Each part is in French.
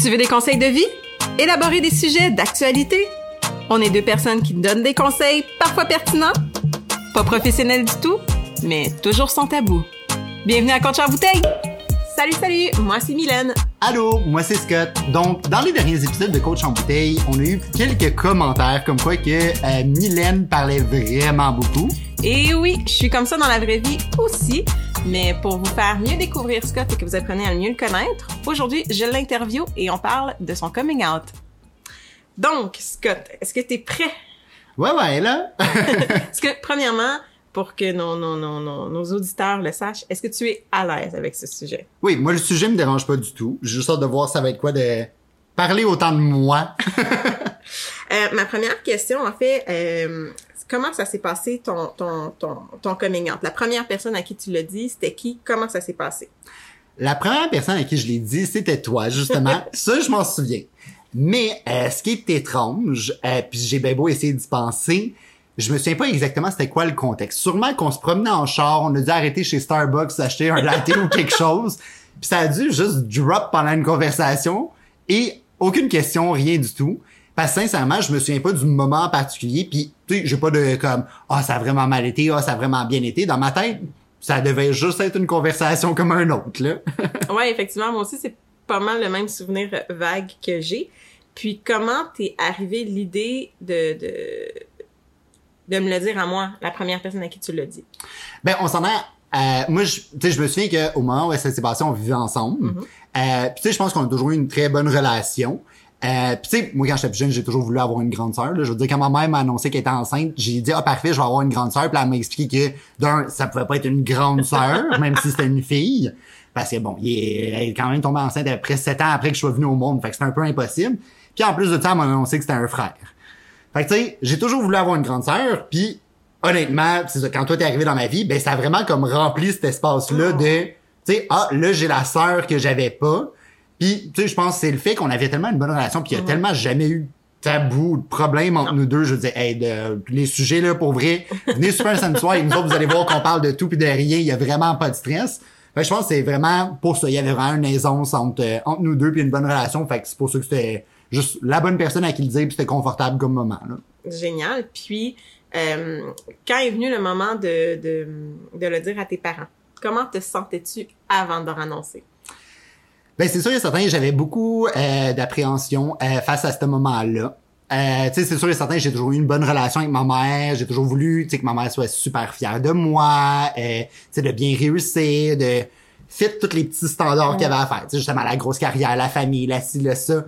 Tu veux des conseils de vie? Élaborer des sujets d'actualité? On est deux personnes qui donnent des conseils parfois pertinents, pas professionnels du tout, mais toujours sans tabou. Bienvenue à Contre en bouteille! Salut, salut! Moi, c'est Mylène. Allô, moi c'est Scott. Donc, dans les derniers épisodes de Coach en bouteille, on a eu quelques commentaires comme quoi que euh, Mylène parlait vraiment beaucoup. Et oui, je suis comme ça dans la vraie vie aussi. Mais pour vous faire mieux découvrir Scott et que vous apprenez à mieux le connaître, aujourd'hui, je l'interview et on parle de son coming out. Donc, Scott, est-ce que tu es prêt? Ouais, ouais, là. Est-ce que, premièrement, pour que nos, nos, nos, nos, nos auditeurs le sachent, est-ce que tu es à l'aise avec ce sujet? oui, moi le sujet me dérange pas du tout. J'ai juste hâte de voir ça va être quoi de parler autant de moi. Euh, ma première question, en fait, euh, comment ça s'est passé ton, ton, ton, ton coming out? La première personne à qui tu l'as dit, c'était qui? Comment ça s'est passé? La première personne à qui je l'ai dit, c'était toi, justement. ça, je m'en souviens. Mais euh, ce qui est étrange, euh, puis j'ai bien beau essayer d'y penser, je me souviens pas exactement c'était quoi le contexte. Sûrement qu'on se promenait en char, on a dû arrêter chez Starbucks acheter un latte ou quelque chose, puis ça a dû juste drop pendant une conversation et aucune question, rien du tout. Parce que sincèrement, je me souviens pas du moment en particulier, puis tu sais, j'ai pas de comme ah ça a vraiment mal été, ah ça a vraiment bien été dans ma tête. Ça devait juste être une conversation comme un autre là. Ouais, effectivement, moi aussi, c'est pas mal le même souvenir vague que j'ai. Puis, comment t'es arrivé l'idée de, de, de me le dire à moi, la première personne à qui tu l'as dit? Ben, on s'en a. Euh, moi, je, tu sais, je me souviens qu'au moment où ça s'est passé, on vivait ensemble. Euh, puis tu sais, je pense qu'on a toujours eu une très bonne relation. Euh, puis tu sais, moi quand j'étais plus jeune, j'ai toujours voulu avoir une grande sœur. là. Je veux dire, quand ma mère m'a annoncé qu'elle était enceinte, j'ai dit ah parfait, je vais avoir une grande sœur. Puis là, elle m'a expliqué que d'un, ça pouvait pas être une grande sœur, même si c'était une fille, parce que bon, il est, elle est quand même tombée enceinte après sept ans après que je sois venu au monde, fait que c'était un peu impossible. Puis en plus de ça, elle m'a annoncé que c'était un frère. Fait que tu sais, j'ai toujours voulu avoir une grande sœur, puis honnêtement, c'est ça, quand toi t'es arrivé dans ma vie, ben ça a vraiment comme rempli cet espace-là de, tu sais, ah là j'ai la sœur que j'avais pas. Puis tu sais, je pense que c'est le fait qu'on avait tellement une bonne relation, puis il y a tellement jamais eu tabou, de problème entre nous deux. Je veux dire, hey, de, les sujets là pour vrai, venez super samedi soir, et nous autres vous allez voir qu'on parle de tout puis de rien, il y a vraiment pas de stress. Fait que je pense que c'est vraiment pour ça, il y avait vraiment une aisance entre, euh, entre nous deux puis une bonne relation. Fait que c'est pour ça que c'était juste la bonne personne à qui le dire puis c'était confortable comme moment là. Génial. Puis, euh, quand est venu le moment de, de, de le dire à tes parents, comment te sentais-tu avant de leur annoncer? Ben c'est sûr et certain, j'avais beaucoup euh, d'appréhension euh, face à ce moment-là. Euh, c'est sûr et certain, j'ai toujours eu une bonne relation avec ma mère. J'ai toujours voulu, que ma mère soit super fière de moi, euh, de bien réussir, de fit tous les petits standards qu'il y avait à faire. Justement, la grosse carrière, la famille, la ci, le ça.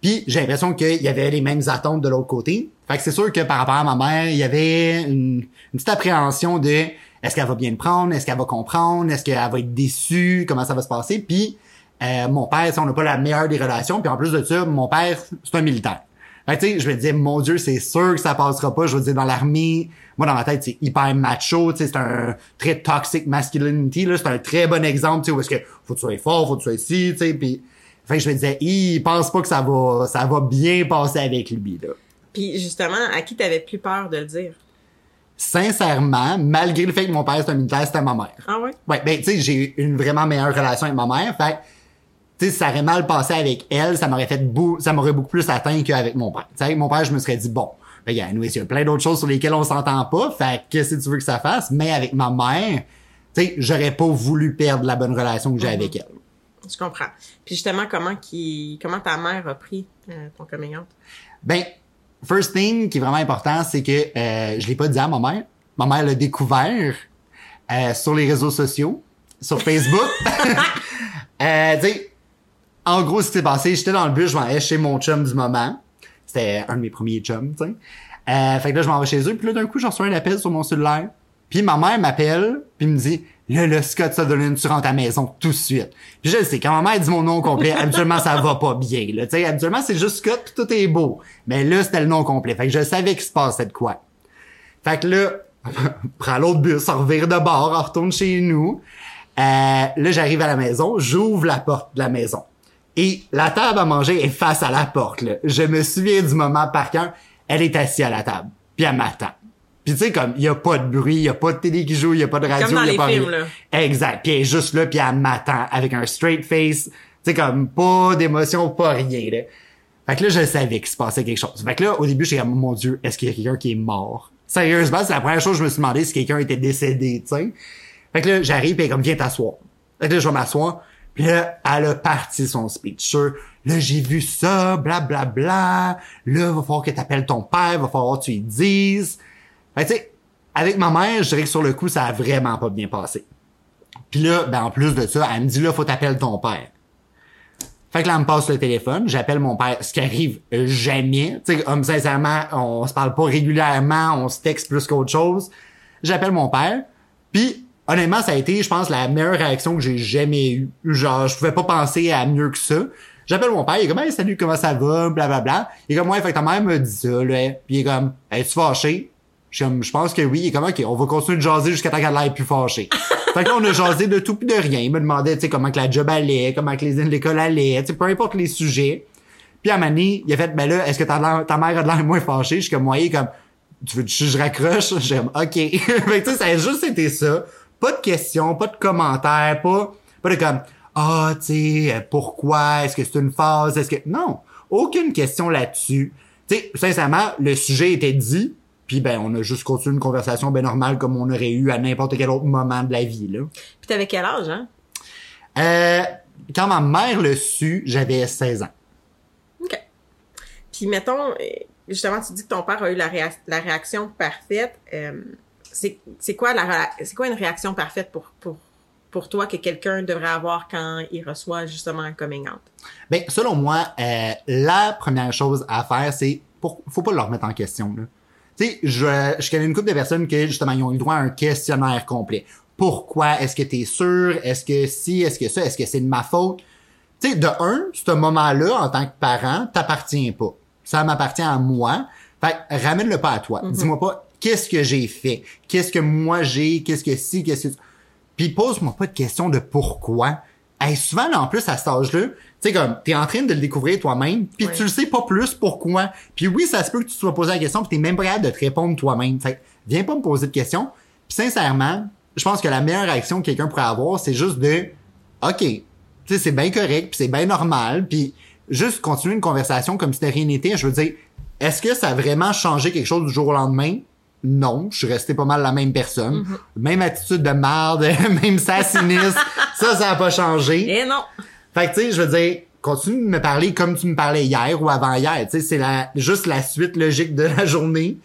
Puis j'ai l'impression qu'il y avait les mêmes attentes de l'autre côté. Fait que c'est sûr que par rapport à ma mère, il y avait une, une petite appréhension de est-ce qu'elle va bien le prendre, est-ce qu'elle va comprendre, est-ce qu'elle va être déçue, comment ça va se passer? Puis euh, mon père, on n'a pas la meilleure des relations. Puis en plus de ça, mon père, c'est un militaire. Fait que, tu sais, je vais dire, mon Dieu, c'est sûr que ça passera pas. Je veux dire, dans l'armée, moi, dans ma tête, c'est hyper macho, tu sais, c'est un très toxic masculinity, là. C'est un très bon exemple, tu sais, où est-ce que faut que tu sois fort, faut que tu sois ici, tu sais, puis... Fait que je me disais, il pense pas que ça va, ça va bien passer avec lui, là. Puis, justement, à qui t'avais plus peur de le dire? Sincèrement, malgré le fait que mon père, c'est un militaire, c'était ma mère. Ah ouais? Ouais, ben, tu sais, j'ai une vraiment meilleure relation avec ma mère, fait tu sais, si ça aurait mal passé avec elle, ça m'aurait fait beau, ça m'aurait beaucoup plus atteint qu'avec mon père. Tu sais, avec mon père, je me serais dit, bon, ben, regarde, nous, il y a plein d'autres choses sur lesquelles on s'entend pas, fait que qu'est-ce que tu veux que ça fasse? Mais avec ma mère, tu sais, j'aurais pas voulu perdre la bonne relation que j'ai avec elle. Je comprends. Puis justement, comment qui, comment ta mère a pris euh, ton coming out? Ben, first thing qui est vraiment important, c'est que euh, je l'ai pas dit à ma mère. Ma mère l'a découvert euh, sur les réseaux sociaux, sur Facebook. euh, tu sais, en gros, ce qui s'est passé, j'étais dans le bus, je m'en allais chez mon chum du moment. C'était un de mes premiers chums, tu sais. Euh, fait que là, je m'en vais chez eux, puis là, d'un coup, j'en reçois un appel sur mon cellulaire. Puis ma mère m'appelle, puis me dit Là, le Scott Sutherland, tu rentres à la maison tout de suite. Puis je le sais, quand ma mère dit mon nom complet, habituellement, ça va pas bien. Là. Tu sais, habituellement, c'est juste Scott, puis tout est beau. Mais là, c'était le nom complet. Fait que je savais qu'il se passait de quoi. Fait que là, prends l'autre bus, on revire de bord, on retourne chez nous. Euh, là, j'arrive à la maison, j'ouvre la porte de la maison. Et la table à manger est face à la porte. Là. Je me souviens du moment par cœur. Elle est assise à la table, puis elle m'attend. Puis tu sais comme il y a pas de bruit, il y a pas de télé qui joue, il y a pas de radio, Comme dans il y a les pas films, rien. là. Exact. Puis elle est juste là, puis elle m'attend avec un straight face, sais, comme pas d'émotion, pas rien, là. Fait que là, je savais qu'il se passait quelque chose. Fait que là, au début, j'étais comme, mon Dieu, est-ce qu'il y a quelqu'un qui est mort? Sérieusement, c'est la première chose que je me suis demandé si quelqu'un était décédé, tu sais. Fait que là, j'arrive et comme, viens t'asseoir. Fait que là, je vais m'asseoir. Puis là, elle a parti son speech sur, là, j'ai vu ça, bla bla bla. Là, va falloir que t'appelles ton père, va falloir que tu lui dises. Que, tu sais, avec ma mère, je dirais que sur le coup, ça a vraiment pas bien passé. Puis là, ben, en plus de ça, elle me dit, là, faut t'appeler ton père. Fait que là, elle me passe le téléphone, j'appelle mon père, ce qui arrive jamais. Tu sais, comme sincèrement, on se parle pas régulièrement, on se texte plus qu'autre chose. J'appelle mon père, puis honnêtement, ça a été, je pense, la meilleure réaction que j'ai jamais eue. Genre, je pouvais pas penser à mieux que ça. J'appelle mon père, il est comme, hey, salut, comment ça va, blablabla. Bla, bla. Il est comme, ouais, fait que ta mère me dit ça, là. Puis il est comme, es-tu fâché? Je, je pense que oui. Il est comme, ok, on va continuer de jaser jusqu'à temps qu'elle aille plus fâché. fait que là, on a jasé de tout pis de rien. Il me demandait, tu sais, comment que la job allait, comment que les l'école allait, tu sais, peu importe les sujets. Puis à Mani, il a fait, ben là, est-ce que ta, ta mère a de l'air moins fâchée? Je suis comme, moi, comme, tu veux que je raccroche? J'aime, ok. fait que tu sais, ça a juste été ça. Pas de questions, pas de commentaires, pas, pas de comme, ah, tu sais, pourquoi? Est-ce que c'est une phase? Est-ce que, non. Aucune question là-dessus. Tu sais, sincèrement, le sujet était dit, puis ben on a juste continué une conversation ben normale comme on aurait eu à n'importe quel autre moment de la vie là. Puis t'avais quel âge hein? Euh, quand ma mère le su, j'avais 16 ans. OK. Puis mettons euh, justement tu dis que ton père a eu la, la réaction parfaite euh, c'est quoi la c'est quoi une réaction parfaite pour pour pour toi que quelqu'un devrait avoir quand il reçoit justement un coming out? Ben, selon moi, euh, la première chose à faire, c'est pour, faut pas le remettre en question. Là tu sais, je, je connais une couple de personnes qui, justement, ils ont eu droit à un questionnaire complet. Pourquoi? Est-ce que t'es sûr? Est-ce que si? Est-ce que ça? Est-ce que c'est de ma faute? Tu sais, de un, ce moment-là, en tant que parent, t'appartient pas. Ça m'appartient à moi. Fait ramène-le pas à toi. Mm-hmm. Dis-moi pas qu'est-ce que j'ai fait, qu'est-ce que moi j'ai, qu'est-ce que si, qu'est-ce que... Puis pose-moi pas de questions de pourquoi. Hey, souvent, en plus, à cet âge-là, tu sais, comme, t'es en train de le découvrir toi-même, puis tu le sais pas plus pourquoi. Puis oui, ça se peut que tu te sois posé la question, puis t'es même prêt de te répondre toi-même. Fait viens pas me poser de questions. Puis sincèrement, je pense que la meilleure réaction que quelqu'un pourrait avoir, c'est juste de, OK, tu sais, c'est bien correct, puis c'est bien normal, puis juste continuer une conversation comme si de rien n'était. Je veux dire, est-ce que ça a vraiment changé quelque chose du jour au lendemain? Non, je suis resté pas mal la même personne. Mm-hmm. Même attitude de merde, même sassiniste, ça, ça a pas changé. Et non. Fait que, tu sais, je veux dire, continue de me parler comme tu me parlais hier ou avant-hier. Tu sais, c'est la, juste la suite logique de la journée.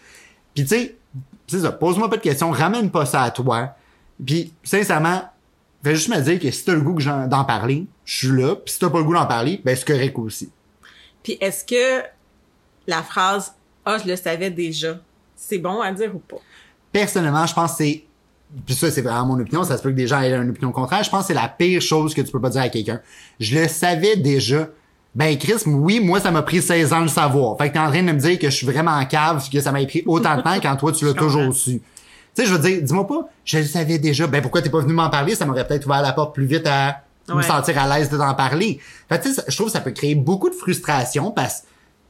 Puis, tu sais, c'est ça, pose-moi pas de questions, ramène pas ça à toi. Puis, sincèrement, fais juste me dire que si t'as le goût d'en parler, je suis là. Puis si t'as pas le goût d'en parler, ben c'est correct aussi. Puis est-ce que la phrase « Ah, je le savais déjà », c'est bon à dire ou pas? Personnellement, je pense que c'est puis ça, c'est vraiment mon opinion, ça se peut que des gens aient une opinion contraire. Je pense que c'est la pire chose que tu peux pas dire à quelqu'un. Je le savais déjà. Ben, Chris, oui, moi, ça m'a pris 16 ans de le savoir. Fait que t'es en train de me dire que je suis vraiment en cave, que ça m'a pris autant de temps quand toi, tu l'as toujours su. Tu sais, je veux dire, dis-moi pas, je le savais déjà. Ben, pourquoi t'es pas venu m'en parler? Ça m'aurait peut-être ouvert la porte plus vite à me sentir à l'aise de t'en parler. Fait tu sais, je trouve que ça peut créer beaucoup de frustration parce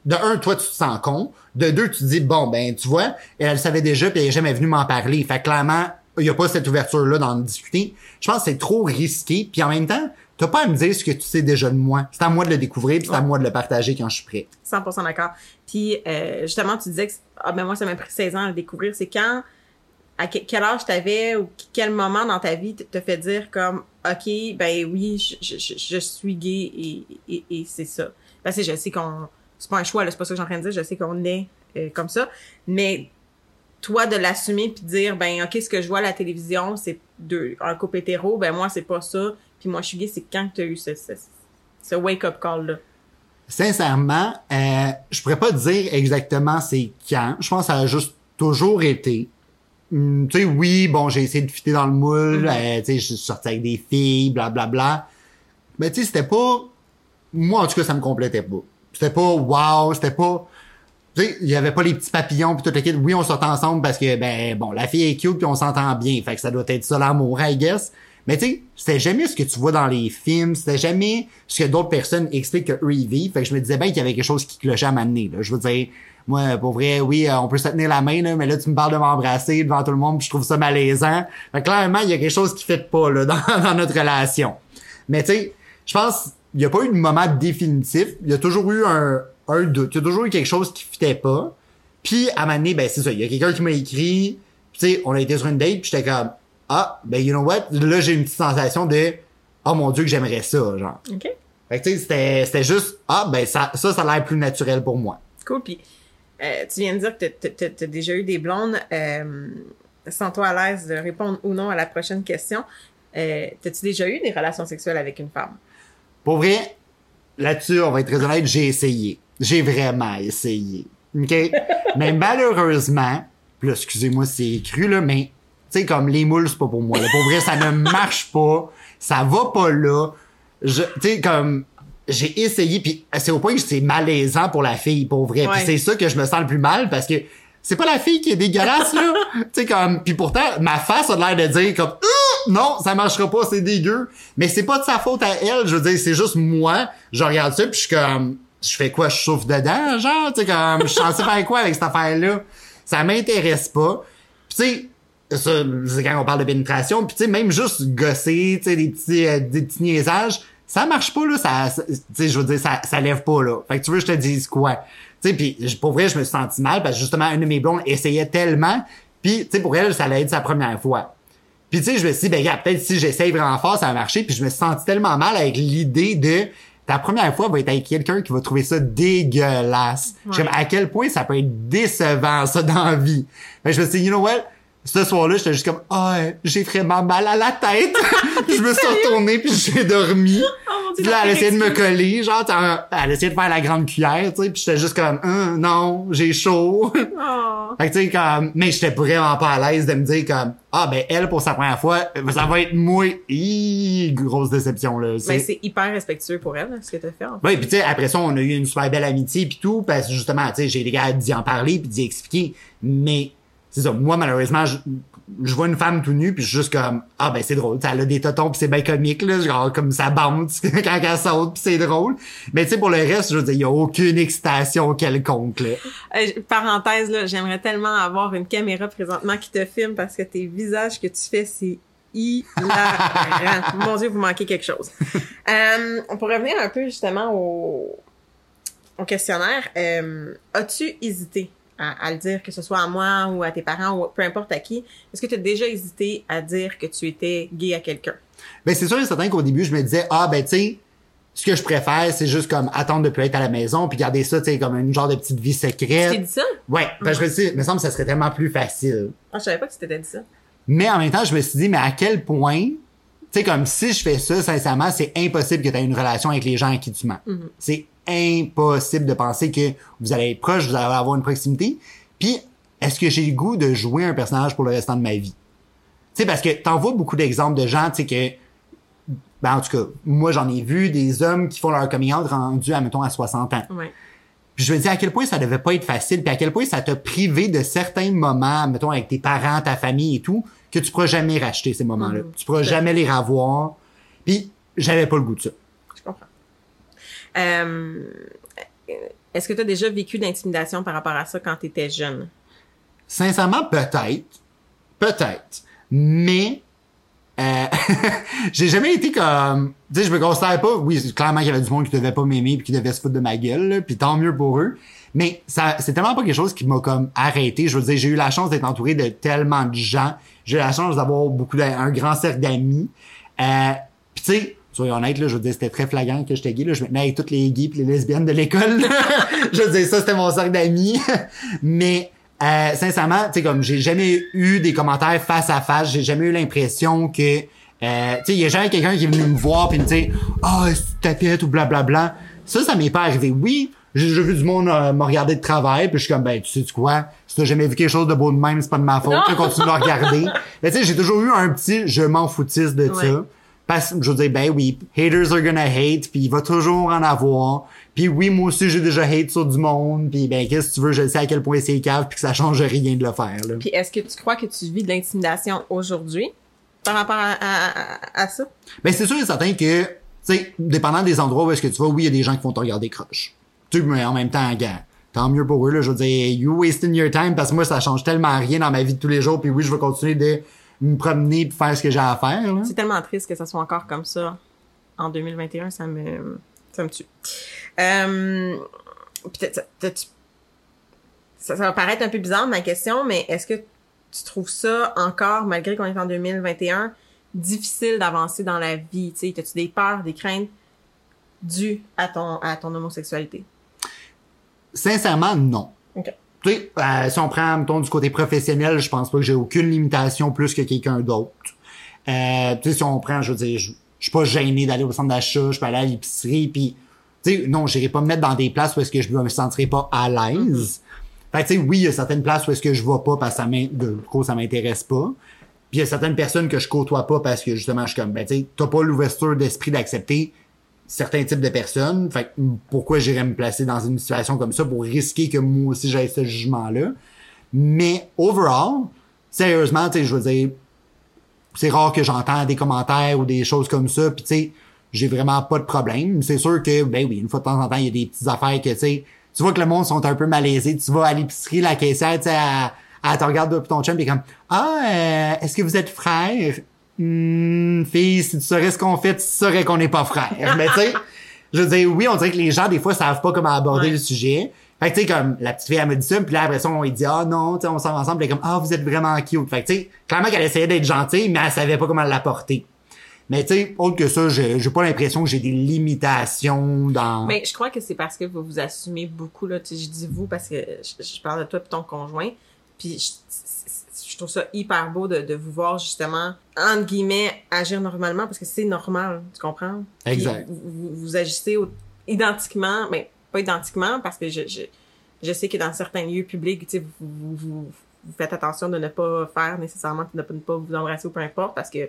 de un, toi, tu te sens con. De deux, tu te dis, bon, ben, tu vois, elle, le savait déjà puis elle est jamais venue m'en parler. Fait clairement, il y a pas cette ouverture-là d'en discuter. Je pense que c'est trop risqué. Puis en même temps, t'as pas à me dire ce que tu sais déjà de moi. C'est à moi de le découvrir, puis c'est à moi de le partager quand je suis prêt. 100% d'accord. Puis euh, justement, tu disais que ah, ben moi, ça m'a pris 16 ans à le découvrir. C'est quand, à quel âge t'avais ou quel moment dans ta vie te fait dire comme, OK, ben oui, je, je, je suis gay et, et, et c'est ça. Parce que je sais qu'on... C'est pas un choix, c'est pas ça que j'ai en train de dire. Je sais qu'on est euh, comme ça. Mais toi de l'assumer puis de dire ben ok ce que je vois à la télévision c'est de un couple hétéro ben moi c'est pas ça puis moi je suis gay c'est quand tu as eu ce, ce, wake up call là sincèrement euh, je pourrais pas dire exactement c'est quand je pense que ça a juste toujours été hum, tu sais oui bon j'ai essayé de fitter dans le moule mm-hmm. euh, tu sais je suis sorti avec des filles blablabla bla, bla. mais tu sais c'était pas moi en tout cas ça me complétait pas c'était pas wow c'était pas tu sais, il y avait pas les petits papillons puis toute l'équipe. Oui, on sortait ensemble parce que ben bon, la fille est cute puis on s'entend bien. Fait que ça doit être ça l'amour, I guess. Mais tu sais, c'était jamais ce que tu vois dans les films, c'était jamais ce que d'autres personnes expliquent que eux ils vivent. Fait que je me disais bien qu'il y avait quelque chose qui clochait à m'amener. Là. Je veux dire, moi, pour vrai, oui, euh, on peut se tenir la main, là, mais là, tu me parles de m'embrasser devant tout le monde, puis je trouve ça malaisant. Fait que clairement, il y a quelque chose qui fait pas là, dans, dans notre relation. Mais tu sais, je pense il y a pas eu de moment définitif. Il y a toujours eu un, un doute. Il y a toujours eu quelque chose qui fitait pas. Puis, à un moment donné, ben, c'est ça. Il y a quelqu'un qui m'a écrit. Tu sais, on a été sur une date, puis j'étais comme, ah, ben, you know what? Là, j'ai une petite sensation de, oh mon dieu, que j'aimerais ça, genre. OK. Fait que, tu sais, c'était, c'était juste, ah, ben, ça, ça, ça a l'air plus naturel pour moi. Cool. Puis, euh, tu viens de dire que t'as t'as déjà eu des blondes. Euh, Sens-toi à l'aise de répondre ou non à la prochaine question. Euh, T'as-tu déjà eu des relations sexuelles avec une femme? Pour vrai, là-dessus, on va être très honnête, j'ai essayé. J'ai vraiment essayé. OK? mais malheureusement, là, excusez-moi, c'est cru, là, mais, tu sais, comme les moules, c'est pas pour moi. Là. Pour vrai, ça ne marche pas. Ça va pas là. Je, tu sais, comme, j'ai essayé, puis c'est au point que c'est malaisant pour la fille, pour vrai. Puis Ouais. c'est ça que je me sens le plus mal, parce que c'est pas la fille qui est dégueulasse, là. tu sais, comme, puis pourtant, ma face a l'air de dire, comme, non, ça marchera pas, c'est dégueu. Mais c'est pas de sa faute à elle, je veux dire, c'est juste moi, je regarde ça, puis je suis comme, je fais quoi, je souffle dedans, genre, tu sais, comme, je suis censé faire quoi avec cette affaire-là? Ça m'intéresse pas. Puis tu sais, c'est quand on parle de pénétration, puis tu sais, même juste gosser, tu sais, des petits, euh, des petits niaisages, ça marche pas, là, ça, tu sais, je veux dire, ça, ça lève pas, là. Fait que tu veux que je te dise quoi? Tu sais, puis pour vrai, je me suis senti mal, parce que justement, une de mes blondes essayait tellement, puis tu sais, pour elle, ça l'a été sa première fois. Puis tu sais, je me suis dit, ben gars, peut-être si j'essaye vraiment fort, ça va marcher. Puis je me suis senti tellement mal avec l'idée de ta première fois va être avec quelqu'un qui va trouver ça dégueulasse. Ouais. J'aime à quel point ça peut être décevant, ça, dans la vie. Mais je me suis dit, you know what? Ce soir-là, j'étais juste comme, ah, j'ai vraiment mal à la tête. puis je me suis retourné puis j'ai dormi. Oh Puis là, elle essayait de me coller, genre, elle essayait de faire la grande cuillère, tu sais, puis j'étais juste comme, Hum, non, j'ai chaud. Oh. Fait que tu sais comme mais j'étais vraiment pas à l'aise de me dire comme ah ben elle pour sa première fois ça va être moi Hi, grosse déception là. Mais C'est c'est hyper respectueux pour elle, ce que t'as fait. En fait. Ouais, puis tu sais après ça on a eu une super belle amitié puis tout parce que justement tu sais j'ai les gars d'y en parler puis d'y expliquer mais c'est ça moi malheureusement je, je vois une femme tout nue puis je suis juste comme ah ben c'est drôle, elle a des totons puis c'est bien comique là, genre comme ça bounce quand elle saute puis c'est drôle. Mais tu sais pour le reste, je veux dire il y a aucune excitation quelconque là. Euh, parenthèse, là, j'aimerais tellement avoir une caméra présentement qui te filme parce que tes visages que tu fais, c'est hilarant. Mon Dieu, vous manquez quelque chose. Euh, on pourrait revenir un peu justement au, au questionnaire. Euh, As-tu hésité? À, à le dire, que ce soit à moi ou à tes parents ou peu importe à qui? Est-ce que tu as déjà hésité à dire que tu étais gay à quelqu'un? Ben c'est sûr et certain qu'au début, je me disais, ah ben tu sais, ce que je préfère, c'est juste comme attendre de plus être à la maison, puis garder ça, tu sais, comme une genre de petite vie Tu t'es secrète. dit ça? Ouais, ben je me suis dit, me semble que ça serait tellement plus facile. Ah, je savais pas que tu t'étais dit ça. Mais en même temps, je me suis dit, mais à quel point, tu sais, comme si je fais ça, sincèrement, c'est impossible que tu aies une relation avec les gens à qui tu mens. C'est impossible de penser que vous allez être proche, vous allez avoir une proximité. Puis, est-ce que j'ai le goût de jouer un personnage pour le restant de ma vie? Tu sais, parce que t'en vois beaucoup d'exemples de gens, tu sais, que, ben, en tout cas, moi, j'en ai vu des hommes qui font leur coming out rendu, à, mettons, à 60 ans. Ouais. Puis je me dis à quel point ça devait pas être facile, puis à quel point ça t'a privé de certains moments, mettons avec tes parents, ta famille et tout, que tu pourras jamais racheter ces moments-là. Mhm. Tu pourras jamais les revoir. Puis j'avais pas le goût de ça. Euh, Est-ce que tu as déjà vécu d'intimidation par rapport à ça quand tu étais jeune? Sincèrement, peut-être, peut-être, mais euh, j'ai jamais été comme, tu sais, je me considère pas. Oui, clairement qu'il y avait du monde qui devait pas m'aimer puis qui devait se foutre de ma gueule, puis tant mieux pour eux. Mais c'est tellement pas quelque chose qui m'a comme arrêté. Je veux dire, j'ai eu la chance d'être entouré de tellement de gens. J'ai eu la chance d'avoir beaucoup d'un un grand cercle d'amis. Euh, puis tu sais, soyons honnêtes, là, je veux dire, c'était très flagrant que j'étais gay. Là, je me tenais avec toutes les gays pis les lesbiennes de l'école. je veux dire, ça, c'était mon cercle d'amis. Mais euh, sincèrement, tu sais, comme j'ai jamais eu des commentaires face à face, j'ai jamais eu l'impression que euh, tu sais, il y a jamais quelqu'un qui est venu me voir puis me dire Ah, oh, c'est tapette ou blablabla. Ça, ça m'est pas arrivé. Oui, j'ai vu du monde euh, me regarder de travail, puis je suis comme ben tu sais quoi, si t'as jamais vu quelque chose de beau de même, c'est pas de ma faute, tu continue de me regarder. Mais tu sais, j'ai toujours eu un petit je m'en foutisse de Ouais. ça. Parce que je veux dire, ben oui, haters are gonna hate, puis il va toujours en avoir. Puis oui, moi aussi, j'ai déjà hate sur du monde, puis ben qu'est-ce que tu veux, je sais à quel point c'est cave, puis que ça change rien de le faire. Là. Puis est-ce que tu crois que tu vis de l'intimidation aujourd'hui par rapport à, à- à- à ça? Ben c'est sûr et certain que, tu sais, dépendant des endroits où est-ce que tu vas, oui, il y a des gens qui vont te regarder croche. Tu mais en même temps, gars, tant mieux pour eux, là, je veux dire, you wasting your time, parce que moi, ça change tellement rien dans ma vie de tous les jours, puis oui, je vais continuer de me promener puis faire ce que j'ai à faire. C'est tellement triste que ça soit encore comme ça en 2021, ça me, ça me tue. Euh, peut-être, ça, ça va paraître un peu bizarre ma question, mais est-ce que tu trouves ça encore, malgré qu'on est en 2021, difficile d'avancer dans la vie? Tu sais, as-tu des peurs, des craintes dues à ton, à ton homosexualité? Sincèrement, non. OK. Tu sais, euh, si on prend, mettons, du côté professionnel, je pense pas que j'ai aucune limitation plus que quelqu'un d'autre. Euh, tu sais, si on prend, je veux dire, je, je suis pas gêné d'aller au centre d'achat, je peux aller à l'épicerie, puis tu sais, non, j'irai pas me mettre dans des places où est-ce que je me sentirais pas à l'aise. Fait que, tu sais, oui, il y a certaines places où est-ce que je vais pas parce que ça de gros, ça m'intéresse pas. Puis il y a certaines personnes que je côtoie pas parce que justement, je suis comme, ben, tu sais, t'as pas l'ouverture d'esprit d'accepter certains types de personnes. Fait pourquoi j'irais me placer dans une situation comme ça pour risquer que moi aussi j'aille ce jugement-là? Mais overall, sérieusement, tu sais, je veux dire, c'est rare que j'entends des commentaires ou des choses comme ça, puis tu sais, j'ai vraiment pas de problème. C'est sûr que, ben oui, une fois de temps en temps, il y a des petites affaires que, tu sais, tu vois que le monde sont un peu malaisés. Tu vas à l'épicerie, la caissière, tu sais, elle, elle te regarde depuis ton chum, pis comme, ah, euh, est-ce que vous êtes frères? Hmm, fille, si tu saurais ce qu'on fait, tu saurais qu'on n'est pas frères. Mais tu sais, je veux dire, oui, on dirait que les gens, des fois, savent pas comment aborder Ouais. le sujet. Fait que, tu sais, comme, la petite fille, elle me dit ça, puis là, après ça, on lui dit, ah, non, tu sais, on sort ensemble, puis elle est comme, ah, vous êtes vraiment cute. Fait que, tu sais, clairement qu'elle essayait d'être gentille, mais elle savait pas comment l'apporter. Mais, tu sais, autre que ça, j'ai j'ai pas l'impression que j'ai des limitations dans... Mais je crois que c'est parce que vous vous assumez beaucoup, là. Tu sais, je dis vous parce que je, je parle de toi et ton conjoint. Puis je, je trouve ça hyper beau de, de vous voir justement, entre guillemets, agir normalement parce que c'est normal, tu comprends? Exact. Vous, vous, vous agissez au- identiquement, mais pas identiquement parce que je, je, je sais que dans certains lieux publics, tu sais, vous, vous, vous, vous faites attention de ne pas faire nécessairement, de ne pas, ne pas vous embrasser ou peu importe parce que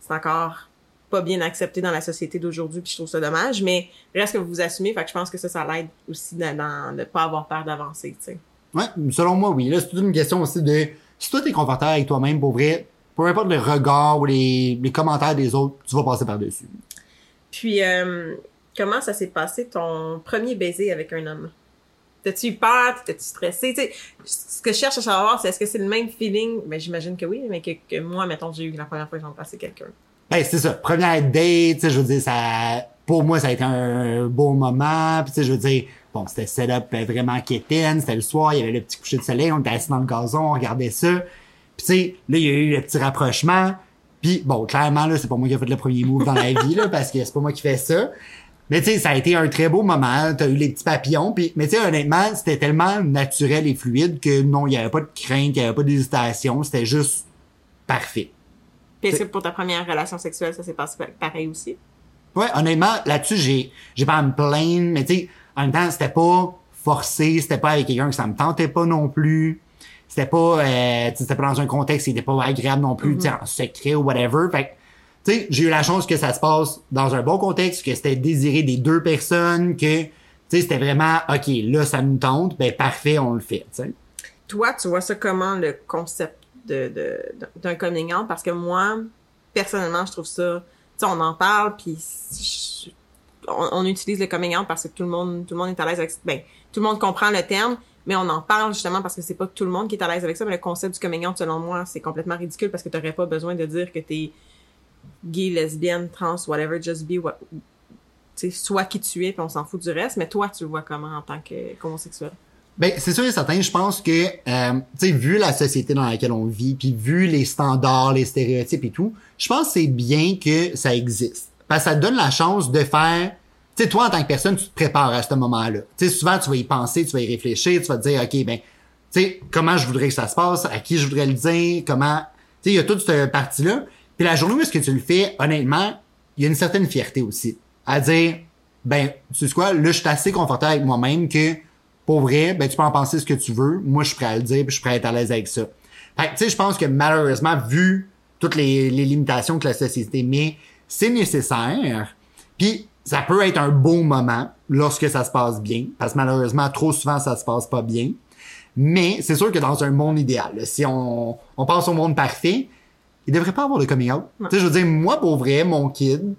c'est encore pas bien accepté dans la société d'aujourd'hui puis je trouve ça dommage mais reste que vous vous assumez fait que je pense que ça ça l'aide aussi dans, dans de pas avoir peur d'avancer tu sais Ouais, selon moi, oui. Là, c'est toute une question aussi de... Si toi, t'es confortable avec toi-même, pour vrai, peu importe le regard ou les, les commentaires des autres, tu vas passer par-dessus. puis euh, comment ça s'est passé ton premier baiser avec un homme? T'as-tu eu peur? T'étais-tu stressé? Ce que je cherche à savoir, c'est est-ce que c'est le même feeling? Ben, j'imagine que oui, mais que, que moi, mettons, j'ai eu la première fois que j'ai embrassé quelqu'un. Ben, c'est ça. Première date, tu sais, je veux dire, ça... Pour moi, ça a été un beau moment. Puis, tu sais, je veux dire, bon, c'était setup euh, vraiment quétaine. C'était le soir, il y avait le petit coucher de soleil. On était assis dans le gazon, on regardait ça. Puis, tu sais, là, il y a eu le petit rapprochement. Puis, bon, clairement, là, c'est pas moi qui ai fait le premier move dans la vie, là, parce que c'est pas moi qui fais ça. Mais tu sais, ça a été un très beau moment. T'as eu les petits papillons. Puis, mais tu sais, honnêtement, c'était tellement naturel et fluide que non, il y avait pas de crainte, il y avait pas d'hésitation. C'était juste parfait. Puis est-ce que pour ta première relation sexuelle, ça s'est passé pa- pareil aussi? Ouais, honnêtement, là-dessus, j'ai, j'ai pas à me plaindre, mais tu sais, en même temps, c'était pas forcé, c'était pas avec quelqu'un que ça me tentait pas non plus. C'était pas, euh, tu sais, c'était pas dans un contexte qui était pas agréable non plus, sais, en secret ou whatever. Fait que, tu sais, j'ai eu la chance que ça se passe dans un bon contexte, que c'était désiré des deux personnes, que, tu sais, c'était vraiment, OK, là, ça nous tente, ben parfait, on le fait, tu sais. Toi, tu vois ça comment le concept de, de, d'un coming out? Parce que moi, personnellement, je trouve ça, tu sais, on en parle, puis je- on, utilise le coming out parce que tout le monde, tout le monde est à l'aise avec, ben, tout le monde comprend le terme, mais on en parle justement parce que c'est pas tout le monde qui est à l'aise avec ça, mais le concept du coming out, selon moi, c'est complètement ridicule parce que t'aurais pas besoin de dire que t'es gay, lesbienne, trans, whatever, just be what, sais, sois qui tu es, puis on s'en fout du reste, mais toi, tu le vois comment en tant que qu'homosexuel? Ben, c'est sûr et certain, je pense que, euh, tu sais, vu la société dans laquelle on vit, puis vu les standards, les stéréotypes et tout, je pense que c'est bien que ça existe. Parce que ça te donne la chance de faire, tu sais, toi, en tant que personne, tu te prépares à ce moment-là. Tu sais, souvent, tu vas y penser, tu vas y réfléchir, tu vas te dire, OK, ben, tu sais, comment je voudrais que ça se passe, à qui je voudrais le dire, comment, tu sais, il y a toute cette partie-là. Puis la journée où est-ce que tu le fais, honnêtement, il y a une certaine fierté aussi. À dire, ben, tu sais quoi, là, je suis assez confortable avec moi-même que, pour vrai, ben, tu peux en penser ce que tu veux. Moi, je suis prêt à le dire, puis je suis prêt à être à l'aise avec ça. Fait tu sais, je pense que malheureusement, vu toutes les limitations que la société met, c'est nécessaire. Puis, ça peut être un beau moment lorsque ça se passe bien, parce que malheureusement, trop souvent, ça se passe pas bien. Mais c'est sûr que dans un monde idéal, si on, on pense au monde parfait, il devrait pas avoir de coming out. Tu sais, je veux dire, moi, pour vrai, mon kid,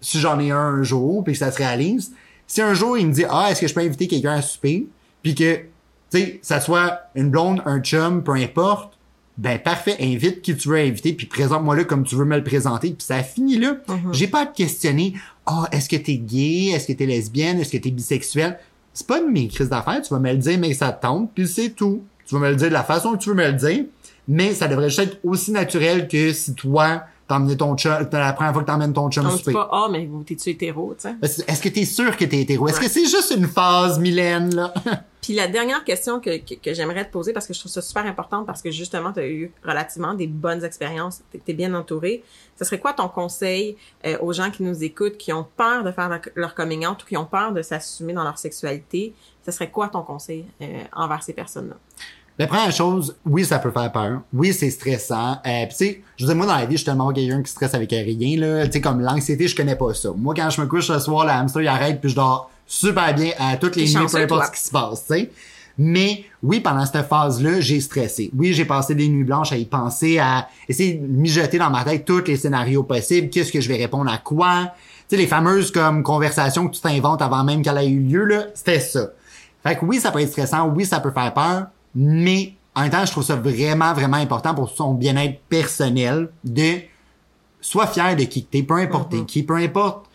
si j'en ai un un jour, puis que ça se réalise, si un jour il me dit, ah, est-ce que je peux inviter quelqu'un à souper, puis que, tu sais, ça soit une blonde, un chum, peu importe, ben parfait, invite qui tu veux inviter, puis présente-moi là comme tu veux me le présenter, puis ça finit là. J'ai pas à te questionner, ah, est-ce que t'es gay? Est-ce que t'es lesbienne? Est-ce que t'es bisexuel? C'est pas une mes crises d'affaires. Tu vas me le dire, mais ça te tente, puis c'est tout. Tu vas me le dire de la façon que tu veux me le dire, mais ça devrait juste être aussi naturel que si toi, t'emmenais ton chum, la première fois que t'emmènes ton chum souper. pas, ah, mais t'es-tu hétéro, tu sais? Est-ce que t'es sûr que t'es hétéro? Est-ce que c'est juste une phase, Mylène, là? Puis la dernière question que, que, que j'aimerais te poser, parce que je trouve ça super important, parce que justement, tu as eu relativement des bonnes expériences, tu es bien entouré, ce serait quoi ton conseil euh, aux gens qui nous écoutent, qui ont peur de faire leur, coming out ou qui ont peur de s'assumer dans leur sexualité? Ce serait quoi ton conseil euh, envers ces personnes-là? La première chose, oui, ça peut faire peur. Oui, c'est stressant. Euh, tu sais, je veux dire, moi, dans la vie, je suis tellement quelqu'un qui stresse avec rien, là. Tu sais, comme l'anxiété, je connais pas ça. Moi, quand je me couche ce soir, le hamster, il arrête, puis je dors super bien à toutes les nuits, peu importe ce qui se passe, tu sais. Mais oui, pendant cette phase-là, j'ai stressé. Oui, j'ai passé des nuits blanches à y penser, à essayer de mijoter dans ma tête tous les scénarios possibles. Qu'est-ce que je vais répondre à quoi? Tu sais, les fameuses comme conversations que tu t'inventes avant même qu'elle ait eu lieu, là, c'était ça. Fait que oui, ça peut être stressant, oui, ça peut faire peur, mais en même temps, je trouve ça vraiment, vraiment important pour son bien-être personnel de sois fier de qui que t'es, peu importe t'es qui, peu importe,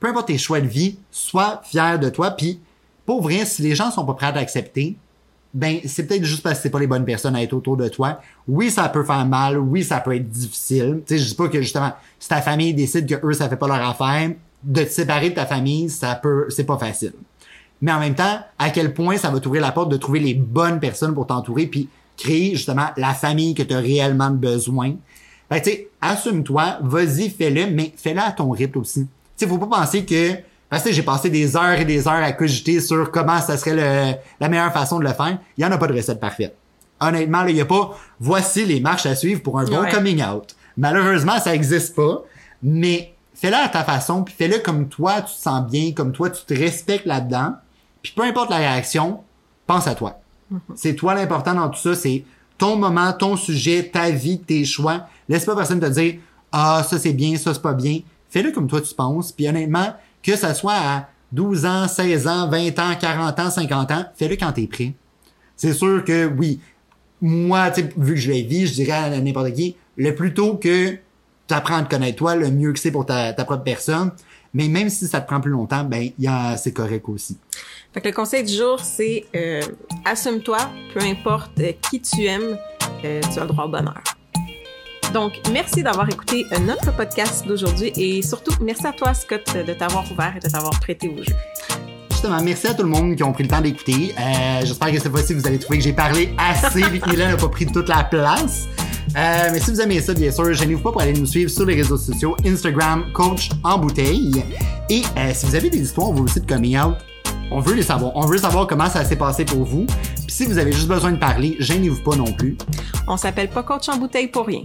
peu importe tes choix de vie, sois fier de toi, puis pour vrai, si les gens sont pas prêts à t'accepter, ben c'est peut-être juste parce que c'est pas les bonnes personnes à être autour de toi. Oui, ça peut faire mal, oui, ça peut être difficile. Tu sais, je dis pas que justement, si ta famille décide que eux, ça fait pas leur affaire, de te séparer de ta famille, ça peut, c'est pas facile. Mais en même temps, à quel point ça va t'ouvrir la porte de trouver les bonnes personnes pour t'entourer, puis créer justement la famille que tu as réellement besoin. Fait que, tu sais, assume-toi, vas-y, fais-le, mais fais-le à ton rythme aussi. Tu sais, faut pas penser que parce que j'ai passé des heures et des heures à cogiter sur comment ça serait le- la meilleure façon de le faire. Il y en a pas de recette parfaite. Honnêtement, là, il y a pas voici les marches à suivre pour un bon Ouais. coming out. Malheureusement, ça existe pas, mais fais-le à ta façon, puis fais-le comme toi, tu te sens bien, comme toi, tu te respectes là-dedans. Puis peu importe la réaction, pense à toi. C'est toi l'important dans tout ça, c'est ton moment, ton sujet, ta vie, tes choix. Laisse pas personne te dire ah ça c'est bien, ça c'est pas bien. Fais-le comme toi tu penses. Puis honnêtement, que ça soit à 12 ans, 16 ans, 20 ans, 40 ans, 50 ans, fais-le quand t'es prêt. C'est sûr que oui, moi, vu que je l'ai vis, je dirais à n'importe qui, le plus tôt que tu apprends à te connaître toi, le mieux que c'est pour ta, propre personne. Mais même si ça te prend plus longtemps, ben c'est correct aussi. Fait que le conseil du jour, c'est euh, assume-toi, peu importe euh, qui tu aimes, euh, tu as le droit au bonheur. Donc, merci d'avoir écouté euh, notre podcast d'aujourd'hui et surtout, merci à toi, Scott, de t'avoir ouvert et de t'avoir prêté au jeu. Justement, merci à tout le monde qui ont pris le temps d'écouter. Euh, J'espère que cette fois-ci, vous allez trouver que j'ai parlé assez que Mylène n'a pas pris toute la place. Euh, mais si vous aimez ça, bien sûr, gênez-vous pas pour aller nous suivre sur les réseaux sociaux, Instagram, Coach en bouteille. Et euh, si vous avez des histoires, vous aussi de coming out, on veut les savoir. On veut savoir comment ça s'est passé pour vous. Puis si vous avez juste besoin de parler, gênez-vous pas non plus. On s'appelle pas coach en bouteille pour rien.